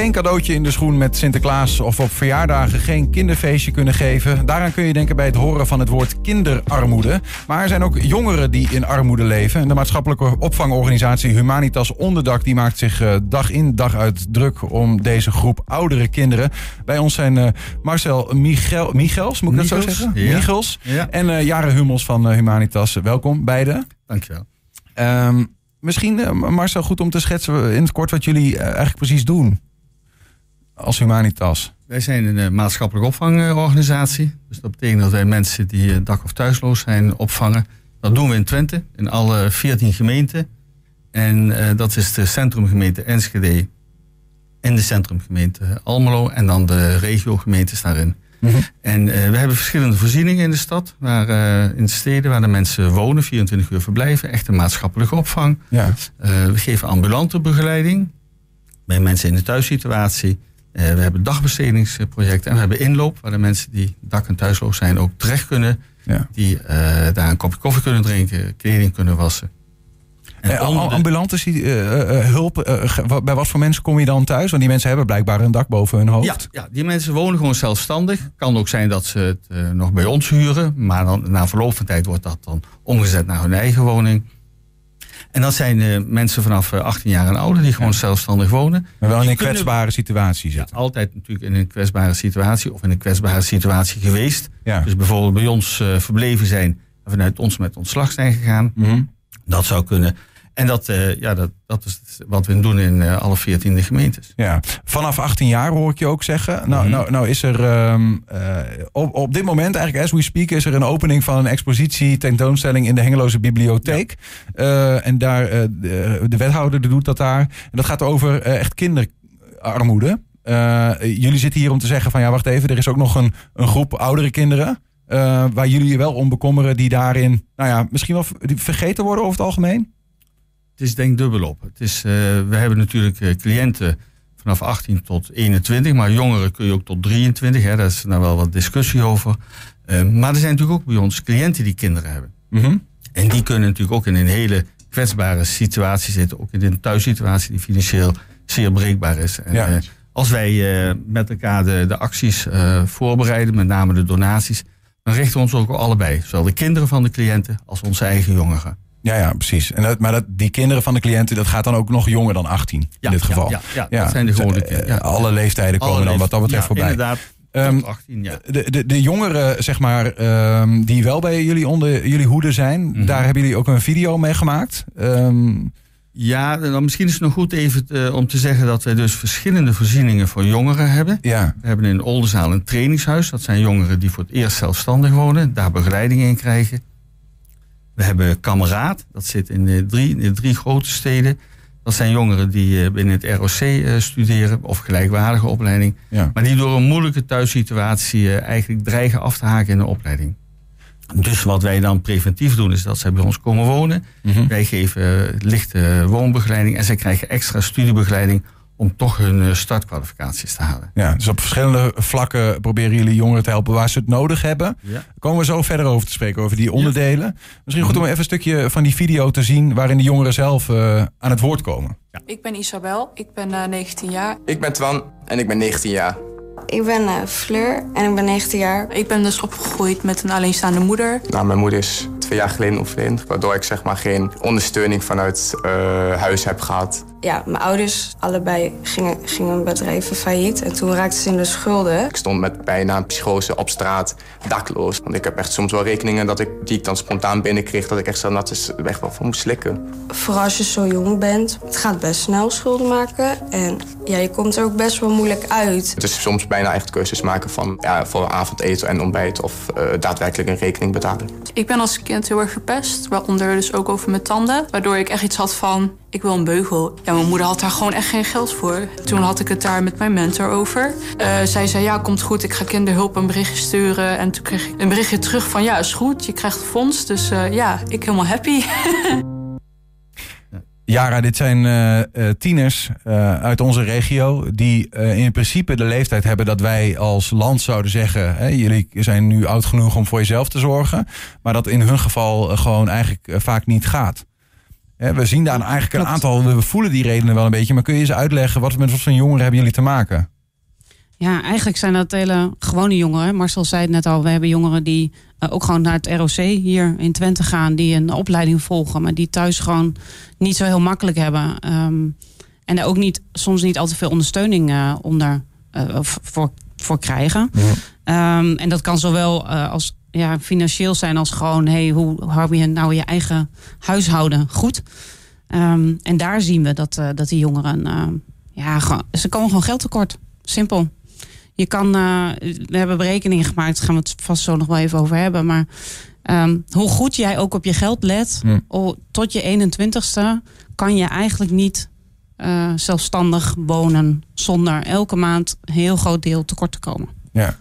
Geen cadeautje in de schoen met Sinterklaas of op verjaardagen geen kinderfeestje kunnen geven. Daaraan kun je denken bij het horen van het woord kinderarmoede. Maar er zijn ook jongeren die in armoede leven. En de maatschappelijke opvangorganisatie Humanitas Onderdak die maakt zich eh, dag in dag uit druk om deze groep oudere kinderen. Bij ons zijn uh, Marcel Michel, Michels, moet ik dat zo zeggen? Ja. Michels. Ja. En uh, Jaren Hummels van Humanitas. Welkom beiden. Dankjewel. Um, misschien, Marcel, goed om te schetsen in het kort wat jullie eigenlijk precies doen als Humanitas. Wij zijn een maatschappelijke opvangorganisatie. Dus dat betekent dat wij mensen die dak- of thuisloos zijn opvangen. Dat doen we in Twente, in alle 14 gemeenten. En uh, dat is de centrumgemeente Enschede en de centrumgemeente Almelo en dan de regiogemeentes daarin. Mm -hmm. En uh, we hebben verschillende voorzieningen in de stad, waar, uh, in de steden waar de mensen wonen, 24 uur verblijven, echt een maatschappelijke opvang. Ja. we geven ambulante begeleiding bij mensen in de thuissituatie. We hebben dagbestedingsprojecten en we hebben inloop, waar de mensen die dak- en thuisloos zijn ook terecht kunnen. Ja. Die daar een kopje koffie kunnen drinken, kleding kunnen wassen. En uh, ambulante hulp, bij wat voor mensen kom je dan thuis? Want die mensen hebben blijkbaar een dak boven hun hoofd. Ja, ja die mensen wonen gewoon zelfstandig. Kan ook zijn dat ze het nog bij ons huren. Maar dan, na verloop van tijd wordt dat dan omgezet naar hun eigen woning. En dat zijn mensen vanaf 18 jaar en ouder die gewoon ja. zelfstandig wonen. Maar wel in een kwetsbare kunnen, situatie zitten. Ja, altijd natuurlijk in een kwetsbare situatie of in een kwetsbare situatie geweest. Ja. Dus bijvoorbeeld bij ons verbleven zijn en vanuit ons met ontslag zijn gegaan. Mm -hmm. Dat zou kunnen. En dat, uh, ja, dat, dat is wat we doen in uh, alle 14 gemeentes. Ja, vanaf 18 jaar hoor ik je ook zeggen. Nou, Mhm. mm nou, nou is er um, uh, op, op dit moment, eigenlijk as we speak, is er een opening van een expositie, tentoonstelling in de Hengeloze Bibliotheek. Ja. en daar, de, de, wethouder doet dat daar. En dat gaat over echt kinderarmoede. jullie zitten hier om te zeggen van ja, wacht even, er is ook nog een, een groep oudere kinderen. waar jullie je wel om bekommeren, die daarin, nou ja, misschien wel vergeten worden over het algemeen? Het is denk dubbelop. Het is, uh, we hebben natuurlijk uh, cliënten vanaf 18 tot 21, maar jongeren kun je ook tot 23. Hè, daar is nou wel wat discussie over. Uh, maar er zijn natuurlijk ook bij ons cliënten die kinderen hebben. Mm -hmm. En die kunnen natuurlijk ook in een hele kwetsbare situatie zitten. Ook in een thuissituatie die financieel zeer breekbaar is. En, ja. als wij met elkaar de, de acties voorbereiden, met name de donaties, dan richten we ons ook allebei. Zowel de kinderen van de cliënten als onze eigen jongeren. Ja, ja, precies. En dat, maar dat, die kinderen van de cliënten, dat gaat dan ook nog jonger dan 18 ja, in dit geval. Ja, ja, ja, dat zijn de gewone kinderen. Ja. Alle leeftijden komen Alle dan wat dat betreft voorbij. Inderdaad, um, 18, ja. de, de, de jongeren, zeg maar, um, die wel bij jullie onder jullie hoede zijn, mm -hmm. daar hebben jullie ook een video mee gemaakt. Um, ja, dan misschien is het nog goed even te, om te zeggen dat wij dus verschillende voorzieningen voor jongeren hebben. Ja. We hebben in Oldenzaal een trainingshuis. Dat zijn jongeren die voor het eerst zelfstandig wonen, daar begeleiding in krijgen. We hebben Kameraad, dat zit in de drie, de drie grote steden. Dat zijn jongeren die binnen het ROC uh, studeren of gelijkwaardige opleiding. Ja. Maar die door een moeilijke thuissituatie uh, eigenlijk dreigen af te haken in de opleiding. Dus wat wij dan preventief doen is dat zij bij ons komen wonen. Mm -hmm. Wij geven lichte woonbegeleiding en zij krijgen extra studiebegeleiding om toch hun startkwalificaties te halen. Ja, dus op verschillende vlakken proberen jullie jongeren te helpen waar ze het nodig hebben. Ja. Komen we zo verder over te spreken, over die onderdelen. Misschien goed om even een stukje van die video te zien waarin de jongeren zelf uh, aan het woord komen. Ja. Ik ben Isabel, ik ben uh, 19 jaar. Ik ben Twan en ik ben 19 jaar. Ik ben uh, Fleur en ik ben 19 jaar. Ik ben dus opgegroeid met een alleenstaande moeder. Nou, mijn moeder is twee jaar geleden overleden, waardoor ik zeg maar geen ondersteuning vanuit uh, huis heb gehad. Ja, mijn ouders allebei gingen, gingen een bedrijven failliet en toen raakten ze in de schulden. Ik stond met bijna een psychose op straat, dakloos. Want ik heb echt soms wel rekeningen dat ik, die ik dan spontaan binnenkreeg, dat ik echt zo nat is weg wel van moest slikken. Vooral als je zo jong bent, het gaat best snel schulden maken en ja, je komt er ook best wel moeilijk uit. Het is soms bijna echt keuzes maken van ja, voor avondeten en ontbijt of uh, daadwerkelijk een rekening betalen. Ik ben als kind heel erg gepest, waaronder dus ook over mijn tanden. Waardoor ik echt iets had van, ik wil een beugel. Mijn moeder had daar gewoon echt geen geld voor. Toen had ik het daar met mijn mentor over. Uh, zij zei, ja, komt goed, ik ga kinderhulp een berichtje sturen. En toen kreeg ik een berichtje terug van, ja, is goed, je krijgt fonds. Dus uh, ja, ik helemaal happy. Jara, dit zijn uh, tieners uit onze regio die in principe de leeftijd hebben dat wij als land zouden zeggen: hè, jullie zijn nu oud genoeg om voor jezelf te zorgen, maar dat in hun geval gewoon eigenlijk vaak niet gaat. We zien daar eigenlijk een aantal, we voelen die redenen wel een beetje. Maar kun je eens uitleggen, wat met wat voor jongeren hebben jullie te maken? Ja, eigenlijk zijn dat hele gewone jongeren. Marcel zei het net al, we hebben jongeren die uh, ook gewoon naar het ROC hier in Twente gaan, die een opleiding volgen, maar die thuis gewoon niet zo heel makkelijk hebben. Um, en daar ook niet, soms niet al te veel ondersteuning uh, onder, uh, voor, voor krijgen. Ja. Um, en dat kan zowel als ja, financieel zijn als gewoon, hey, hoe hou je nou je eigen huishouden goed? Um, en daar zien we dat, dat die jongeren, ja, ze komen gewoon geld tekort. Simpel. Je kan, uh, we hebben berekeningen gemaakt, daar gaan we het vast zo nog wel even over hebben. Maar um, hoe goed jij ook op je geld let, oh, tot je 21ste kan je eigenlijk niet zelfstandig wonen zonder elke maand een heel groot deel tekort te komen. Ja,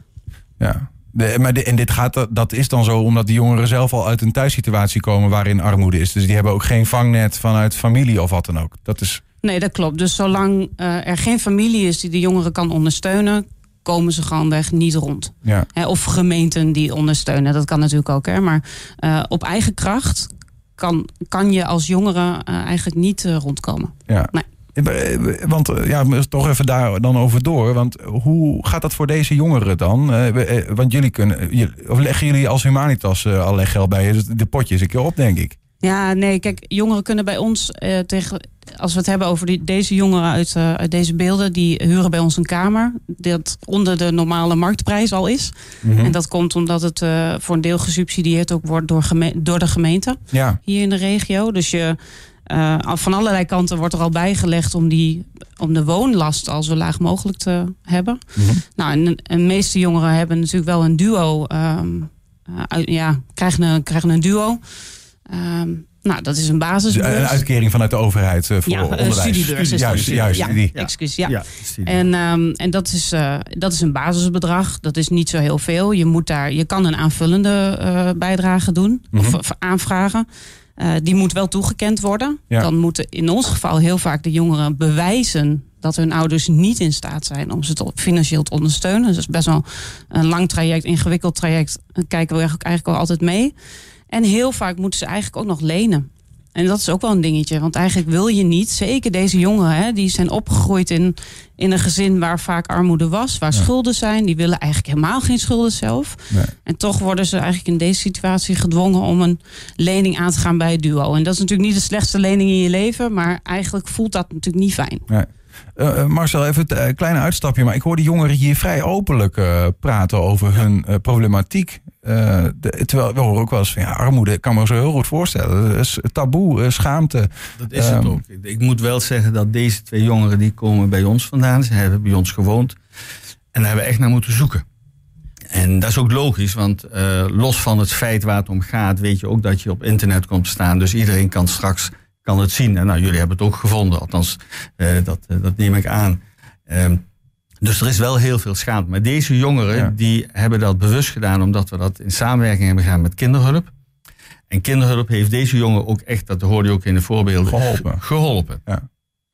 ja. De, maar de, en dit gaat, dat is dan zo omdat die jongeren zelf al uit een thuissituatie komen waarin armoede is. Dus die hebben ook geen vangnet vanuit familie of wat dan ook. Dat is... Nee, dat klopt. Dus zolang uh, er geen familie is die de jongeren kan ondersteunen, komen ze gewoon weg niet rond. Ja. of gemeenten die ondersteunen, dat kan natuurlijk ook. Hè. Maar uh, op eigen kracht kan, kan je als jongere uh, eigenlijk niet rondkomen. Ja. Nee. Want ja, toch even daar dan over door. Want hoe gaat dat voor deze jongeren dan? Want jullie kunnen, of leggen jullie als Humanitas allerlei geld bij de potjes een keer op, denk ik. Ja, nee, kijk, jongeren kunnen bij ons uh, tegen. Als we het hebben over die, deze jongeren uit, uh, uit deze beelden, die huren bij ons een kamer. Dat onder de normale marktprijs al is. Mm -hmm. En dat komt omdat het uh, voor een deel gesubsidieerd ook wordt door, door de gemeente ja. hier in de regio. Dus je, van allerlei kanten wordt er al bijgelegd om, die, om de woonlast al zo laag mogelijk te hebben. Mm -hmm. Nou, en de meeste jongeren hebben natuurlijk wel een duo. Um, ja, krijgen een, krijgen een duo. Um, nou, dat is een basisbeurs. Een uitkering vanuit de overheid uh, voor ja, onderwijs. studiebeurs is juist, juist, ja, die. Excuus, ja. ja en um, en dat, is, uh, dat is een basisbedrag. Dat is niet zo heel veel. Je, moet daar, je kan een aanvullende uh, bijdrage doen. Mhm. Mm -hmm. Of aanvragen. Die moet wel toegekend worden. Ja. Dan moeten in ons geval heel vaak de jongeren bewijzen dat hun ouders niet in staat zijn om ze te, financieel te ondersteunen. Dus dat is best wel een lang traject, ingewikkeld traject. Daar kijken we eigenlijk wel altijd mee. En heel vaak moeten ze eigenlijk ook nog lenen. En dat is ook wel een dingetje. Want eigenlijk wil je niet, zeker deze jongeren, hè, die zijn opgegroeid in, in een gezin waar vaak armoede was, waar Ja. schulden zijn. Die willen eigenlijk helemaal geen schulden zelf. Nee. En toch worden ze eigenlijk in deze situatie gedwongen om een lening aan te gaan bij het duo. En dat is natuurlijk niet de slechtste lening in je leven, maar eigenlijk voelt dat natuurlijk niet fijn. Nee. Uh, Marcel, even een uh, kleine uitstapje. Maar ik hoor die jongeren hier vrij openlijk uh, praten over hun problematiek. De, terwijl we horen ook wel eens van ja, armoede, ik kan me zo heel goed voorstellen. Dat is taboe, schaamte. Dat is het um, ook. Ik moet wel zeggen dat deze twee jongeren die komen bij ons vandaan. Ze hebben bij ons gewoond. En daar hebben we echt naar moeten zoeken. En dat is ook logisch, want los van het feit waar het om gaat, weet je ook dat je op internet komt staan. Dus iedereen kan straks kan het zien. En nou, jullie hebben het ook gevonden, althans, uh, dat, dat neem ik aan. Uh, dus er is wel heel veel schaamte. Maar deze jongeren, ja. die hebben dat bewust gedaan, omdat we dat in samenwerking hebben gedaan met kinderhulp. En kinderhulp heeft deze jongen ook echt, dat hoorde je ook in de voorbeelden, geholpen. geholpen. Ja.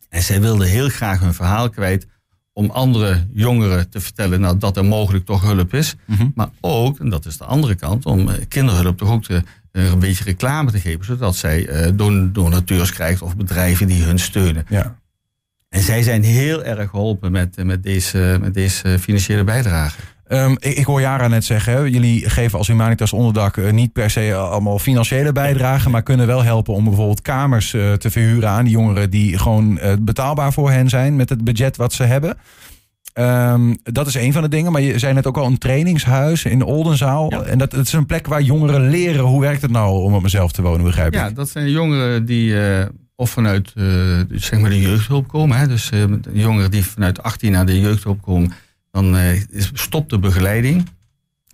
En zij wilden heel graag hun verhaal kwijt om andere jongeren te vertellen nou, dat er mogelijk toch hulp is. Mm -hmm. Maar ook, en dat is de andere kant, om kinderhulp toch ook te, een beetje reclame te geven, zodat zij uh, don donateurs krijgt of bedrijven die hun steunen. Ja. En zij zijn heel erg geholpen met, met, deze, met deze financiële bijdrage. Um, ik, ik, hoor Jara net zeggen, hè, jullie geven als Humanitas Onderdak uh, niet per se allemaal financiële bijdragen, maar kunnen wel helpen om bijvoorbeeld kamers uh, te verhuren aan die jongeren die gewoon uh, betaalbaar voor hen zijn met het budget wat ze hebben. Um, dat is een van de dingen. Maar je zei net ook al een trainingshuis in Oldenzaal. Ja. En dat, dat is een plek waar jongeren leren hoe werkt het nou om op mezelf te wonen, begrijp ik? Ja, dat zijn jongeren die of vanuit uh, zeg maar de jeugdhulp komen. Hè. Dus uh, jongeren die vanuit 18 naar de jeugdhulp komen, dan stopt de begeleiding.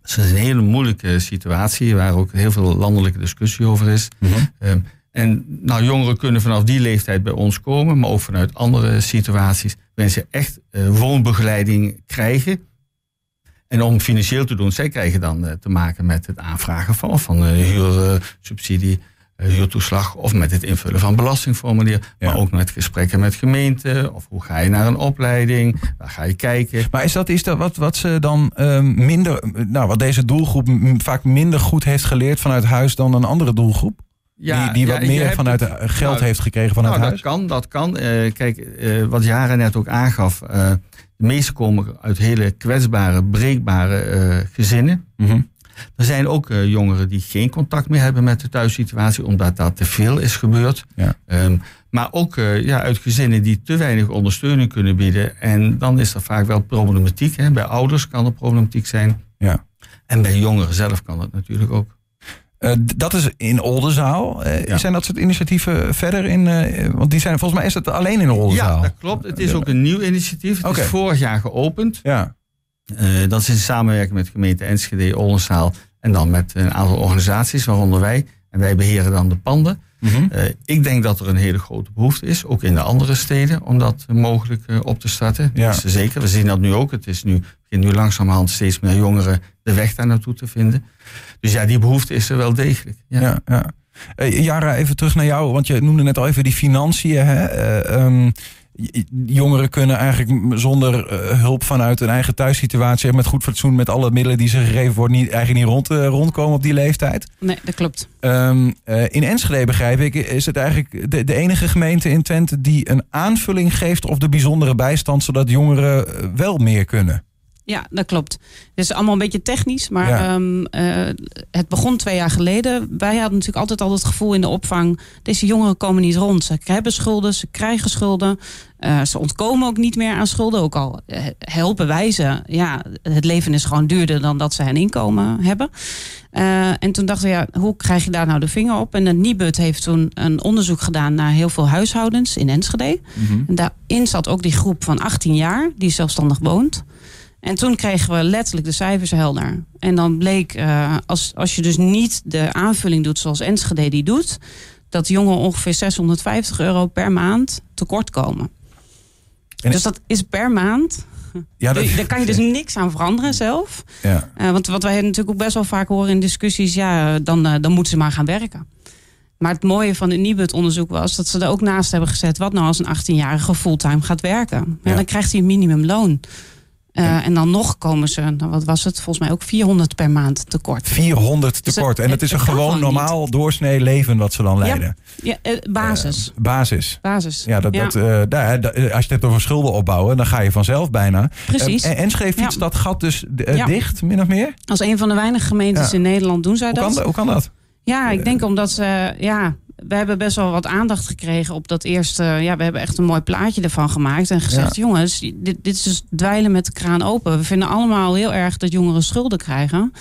Dus dat is een hele moeilijke situatie waar ook heel veel landelijke discussie over is. Mm -hmm. um, en nou, jongeren kunnen vanaf die leeftijd bij ons komen, maar ook vanuit andere situaties. Ze echt woonbegeleiding krijgen. En om financieel te doen, zij krijgen dan te maken met het aanvragen van, van huursubsidie, huurtoeslag of met het invullen van belastingformulier. Ja. Maar ook met gesprekken met gemeenten of hoe ga je naar een opleiding, waar ga je kijken. Maar is dat, is dat wat, wat ze dan minder, nou wat deze doelgroep vaak minder goed heeft geleerd vanuit huis dan een andere doelgroep? Ja, die die wat meer hebt vanuit geld nou, heeft gekregen vanuit nou, huis? dat kan, dat kan. Eh, kijk, eh, wat Jara net ook aangaf. eh, de meeste komen uit hele kwetsbare, breekbare gezinnen. Mhm. Er zijn ook eh, jongeren die geen contact meer hebben met de thuissituatie, omdat dat te veel is gebeurd. Ja. Ehm, maar ook eh, ja, uit gezinnen die te weinig ondersteuning kunnen bieden. En dan is er vaak wel problematiek. Hè. Bij ouders kan er problematiek zijn. Ja. En bij jongeren zelf kan het natuurlijk ook. Eh, dat is in Oldenzaal. Ja. Zijn dat soort initiatieven verder in? want die zijn volgens mij is het alleen in Oldenzaal. Ja, dat klopt. Het is ook een nieuw initiatief. Het is vorig jaar geopend. Ja. Eh, dat is in samenwerking met gemeente Enschede, Oldenzaal en dan met een aantal organisaties, waaronder wij. En wij beheren dan de panden. Mhm. Eh, ik denk dat er een hele grote behoefte is, ook in de andere steden, om dat mogelijk eh, op te starten. Ja. Dus zeker, we zien dat nu ook. Het is nu, begint nu langzamerhand steeds meer jongeren de weg daar naartoe te vinden. Dus ja, die behoefte is er wel degelijk. Ja. Ja, ja. Jara, even terug naar jou, want je noemde net al even die financiën. Hè? Eh, ehm, jongeren kunnen eigenlijk zonder eh, hulp vanuit hun eigen thuissituatie, met goed fatsoen, met alle middelen die ze gegeven worden, niet, eigenlijk niet rond, eh, rondkomen op die leeftijd. Nee, dat klopt. Ehm, eh, in Enschede begrijp ik, is het eigenlijk de, de enige gemeente in Twente die een aanvulling geeft op de bijzondere bijstand, zodat jongeren wel meer kunnen. Ja, dat klopt. Het is allemaal een beetje technisch, maar Ja. ehm, eh, het begon twee jaar geleden. Wij hadden natuurlijk altijd al het gevoel in de opvang: deze jongeren komen niet rond. Ze hebben schulden, ze krijgen schulden. Eh, ze ontkomen ook niet meer aan schulden. Ook al eh, helpen wij ze. Ja, het leven is gewoon duurder dan dat ze een inkomen hebben. En toen dachten we, ja, hoe krijg je daar nou de vinger op? En de Nibud heeft toen een onderzoek gedaan naar heel veel huishoudens in Enschede. En daarin zat ook die groep van 18 jaar die zelfstandig woont. En toen kregen we letterlijk de cijfers helder. En dan bleek, eh, als, als je dus niet de aanvulling doet zoals Enschede die doet, dat jongeren ongeveer 650 euro per maand tekort komen. En- dus dat is per maand. Ja, Daar kan je dus niks aan veranderen zelf. Ja. Eh, want wat wij natuurlijk ook best wel vaak horen in discussies, ja, dan, eh, dan moeten ze maar gaan werken. Maar het mooie van het Nibud-onderzoek was dat ze er ook naast hebben gezet: wat nou als een 18-jarige fulltime gaat werken? Ja. Dan krijgt hij een minimumloon. Eh, En dan nog komen ze, nou, wat was het? Volgens mij ook 400 per maand tekort. 400 Dus tekort. het- En dat is een het gewoon normaal doorsnee leven wat ze dan leiden. Ja, eh, basis. Basis. basis. Ja, dat, dat, eh, daar, als je het hebt over schulden opbouwen, dan ga je vanzelf bijna. Precies. Eh, en Enschede fietst Ja. dat gat dus eh, dicht, min of meer? Als een van de weinige gemeentes in Nederland doen zij Hoe dat. kan, hoe kan dat? Ja, ik denk omdat ze. Ja, we hebben best wel wat aandacht gekregen op dat eerste. Ja, we hebben echt een mooi plaatje ervan gemaakt. En gezegd: jongens, dit, dit is dus dweilen met de kraan open. We vinden allemaal heel erg dat jongeren schulden krijgen.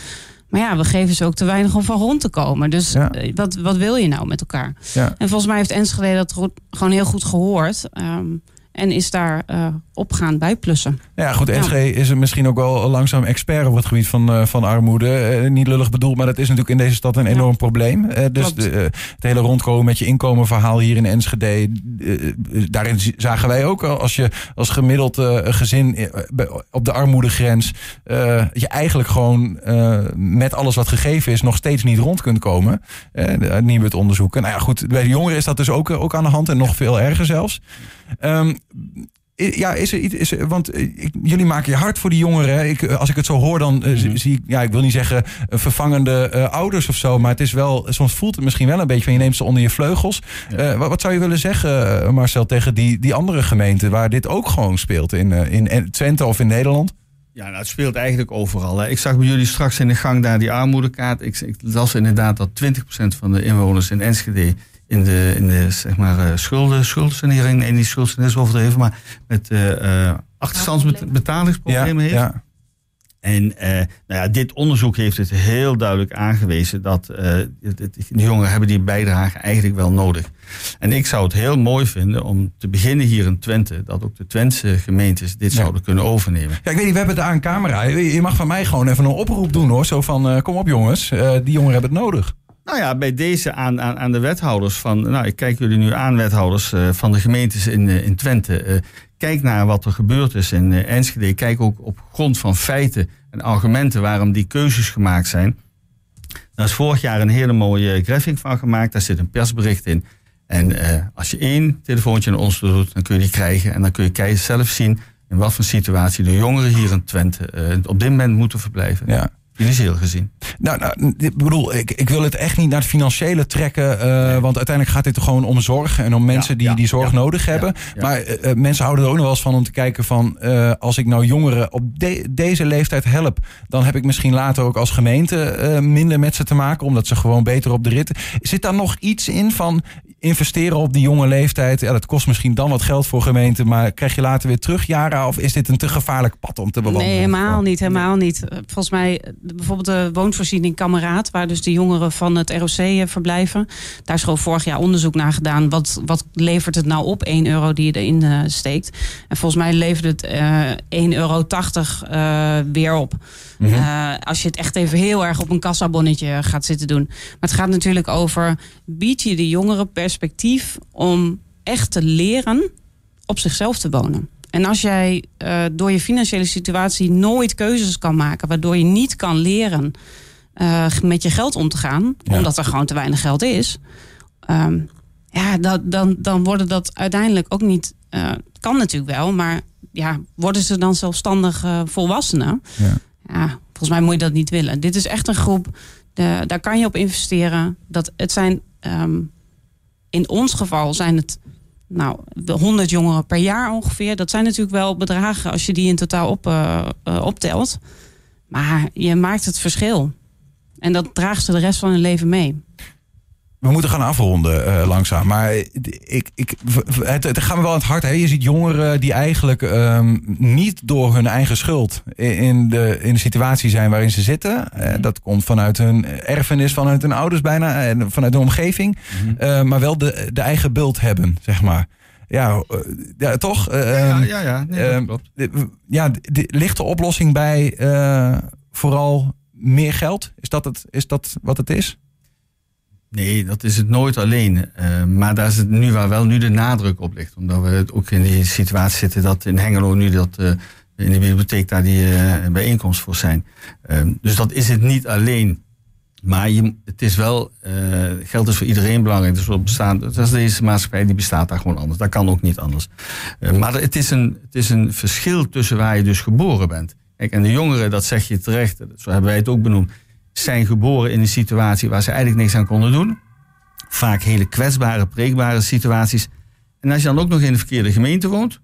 Maar ja, we geven ze ook te weinig om van rond te komen. Dus Ja. eh, wat, wat wil je nou met elkaar? Ja. En volgens mij heeft Enschede dat gewoon heel goed gehoord. ehm, en is daar eh, op gaan bijplussen. Ja, goed, Ja. Enschede is misschien ook wel langzaam expert op het gebied van, eh, van armoede. Eh, niet lullig bedoeld, maar dat is natuurlijk in deze stad een Ja. enorm probleem. Eh, dus de, het hele rondkomen met je inkomenverhaal hier in Enschede. daarin zagen wij ook al, als je als gemiddeld gezin op de armoedegrens. je eigenlijk gewoon met alles wat gegeven is nog steeds niet rond kunt komen. Uh, Nieuwbut onderzoeken. Nou ja, goed, bij de jongeren is dat dus ook, ook aan de hand en nog veel erger zelfs. Ehm, Ja, is er iets. Is er, want eh, ik- jullie maken je hard voor die jongeren. hè. Ik, eh, als ik het zo hoor, dan eh, zie- zie ik. Ja, ik wil niet zeggen vervangende ouders of zo. Maar het is wel. Soms voelt het misschien wel een beetje van je neemt ze onder je vleugels. Wat, wat zou je willen zeggen, Marcel, tegen die, die andere gemeenten waar dit ook gewoon speelt? In, in, in Twente of in Nederland? Ja, nou, het speelt eigenlijk overal. Hè. Ik zag bij jullie straks in de gang daar die armoedekaart. Ik, ik las inderdaad dat 20% van de inwoners in Enschede in de, in de zeg maar, eh, schulden, schuldsanering, nee, niet schuldsanering is overdreven, maar met eh eh achterstandsbetalingsproblemen heeft. ja. En eh, nou ja, dit onderzoek heeft het heel duidelijk aangewezen dat eh, het- de jongeren hebben die bijdrage eigenlijk wel nodig. En ik zou het heel mooi vinden om te beginnen hier in Twente, dat ook de Twentse gemeentes dit Ja. zouden kunnen overnemen. Ja, ik weet niet, we hebben het aan camera. Je je mag van mij gewoon even een oproep doen hoor. Zo van, eh, kom op jongens, eh, die jongeren hebben het nodig. Nou ja, bij deze aan, aan, aan de wethouders van. Nou, ik kijk jullie nu aan, wethouders eh, van de gemeentes in, eh, in Twente. Eh, kijk naar wat er gebeurd is in Enschede. Kijk ook op grond van feiten en argumenten waarom die keuzes gemaakt zijn. Daar is vorig jaar een hele mooie graphic van gemaakt. Daar zit een persbericht in. En als je één telefoontje naar ons doet, dan kun je die krijgen. En dan kun je zelf zien in wat voor situatie de jongeren hier in Twente op dit moment moeten verblijven. Ja. Financieel gezien. Nou, nou ik bedoel, ik, ik wil het echt niet naar het financiële trekken. Uh, Want uiteindelijk gaat dit er gewoon om zorg en om mensen die die zorg nodig hebben. Maar uh, mensen houden er ook nog wel eens van om te kijken van... Uh, als ik nou jongeren op de, deze leeftijd help... dan heb ik misschien later ook als gemeente minder met ze te maken... omdat ze gewoon beter op de rit... Zit daar nog iets in van investeren op die jonge leeftijd. Ja, dat kost misschien dan wat geld voor gemeenten, maar krijg je later weer terug, Jara? Of is dit een te gevaarlijk pad om te bewandelen? Nee, helemaal niet. Helemaal niet. Eh, volgens mij, bijvoorbeeld de woonvoorziening Kameraad, waar dus de jongeren van het ROC eh, verblijven. Daar is gewoon vorig jaar onderzoek naar gedaan. Wat, wat levert het nou op, 1 euro die je erin uh, steekt? En volgens mij levert het uh, 1,80 euro uh, weer op. Mm -hmm. uh, als je het echt even heel erg op een kassabonnetje gaat zitten doen. Maar het gaat natuurlijk over, bied je de jongeren perspectief om echt te leren op zichzelf te wonen. En als jij uh, door je financiële situatie nooit keuzes kan maken, waardoor je niet kan leren uh, met je geld om te gaan, ja. omdat er gewoon te weinig geld is, um, ja, dat, dan, dan worden dat uiteindelijk ook niet. Uh, kan natuurlijk wel, maar ja, worden ze dan zelfstandig volwassenen? Ja. ja. volgens mij moet je dat niet willen. Dit is echt een groep, de, daar kan je op investeren. Dat, het zijn, um, in ons geval zijn het nou, de 100 jongeren per jaar ongeveer. Dat zijn natuurlijk wel bedragen als je die in totaal op, uh, uh, optelt. Maar je maakt het verschil. En dat draagt ze de rest van hun leven mee. We moeten gaan afronden uh, langzaam. Maar ik, ik, het, het gaat me wel aan het hart. Hè? Je ziet jongeren die eigenlijk um, niet door hun eigen schuld in de, in de situatie zijn waarin ze zitten. Uh, dat komt vanuit hun erfenis, vanuit hun ouders bijna, en vanuit de omgeving. -hmm. uh, maar wel de, de eigen beeld hebben, zeg maar. Ja, ja toch? ja, ja, ja. Nee, dat klopt. Ja, ligt de oplossing bij vooral meer geld? Is dat, het, is dat wat het is? Nee, dat is het nooit alleen. Uh, maar daar is het nu waar wel nu de nadruk op ligt. Omdat we ook in die situatie zitten dat in Hengelo nu dat uh, in de bibliotheek daar die uh, bijeenkomst voor zijn. dus dat is het niet alleen. Maar het is wel, geld is voor iedereen belangrijk. Dus we bestaan, dat is deze maatschappij, die bestaat daar gewoon anders. Dat kan ook niet anders. maar het is, een, het is een verschil tussen waar je dus geboren bent. Kijk, en de jongeren, dat zeg je terecht, zo hebben wij het ook benoemd zijn geboren in een situatie waar ze eigenlijk niks aan konden doen. Vaak hele kwetsbare, preekbare situaties. En als je dan ook nog in de verkeerde gemeente woont,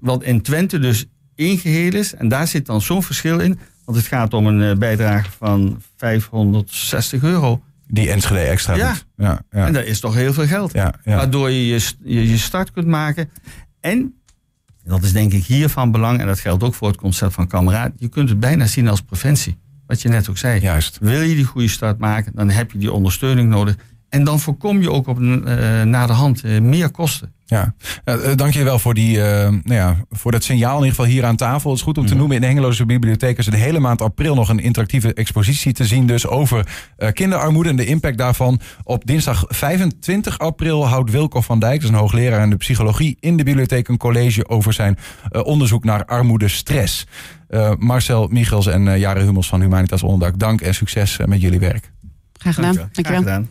wat in Twente dus één geheel is, en daar zit dan zo'n verschil in, want het gaat om een bijdrage van 560 euro. Die Enschede extra ja. doet. Ja, ja. En dat is toch heel veel geld. Ja, ja. Waardoor je je, je je start kunt maken. En, dat is denk ik hier van belang, en dat geldt ook voor het concept van kameraad, je kunt het bijna zien als preventie. Wat je net ook zei. Juist. Wil je die goede start maken, dan heb je die ondersteuning nodig. En dan voorkom je ook op uh, na de hand uh, meer kosten. Ja, uh, dank je wel voor, die, nou ja, voor dat signaal in ieder geval hier aan tafel. Het is goed om te noemen, in de Hengeloze Bibliotheek is er de hele maand april nog een interactieve expositie te zien. Dus over kinderarmoede en de impact daarvan. Op dinsdag 25 april houdt Wilco van Dijk, dat is een hoogleraar in de psychologie, in de bibliotheek een college over zijn onderzoek naar armoede-stress. Uh, Marcel Michels en uh, Jare Hummels van Humanitas Onderdak, dank en succes uh, met jullie werk. Graag gedaan. Dank, Graag gedaan.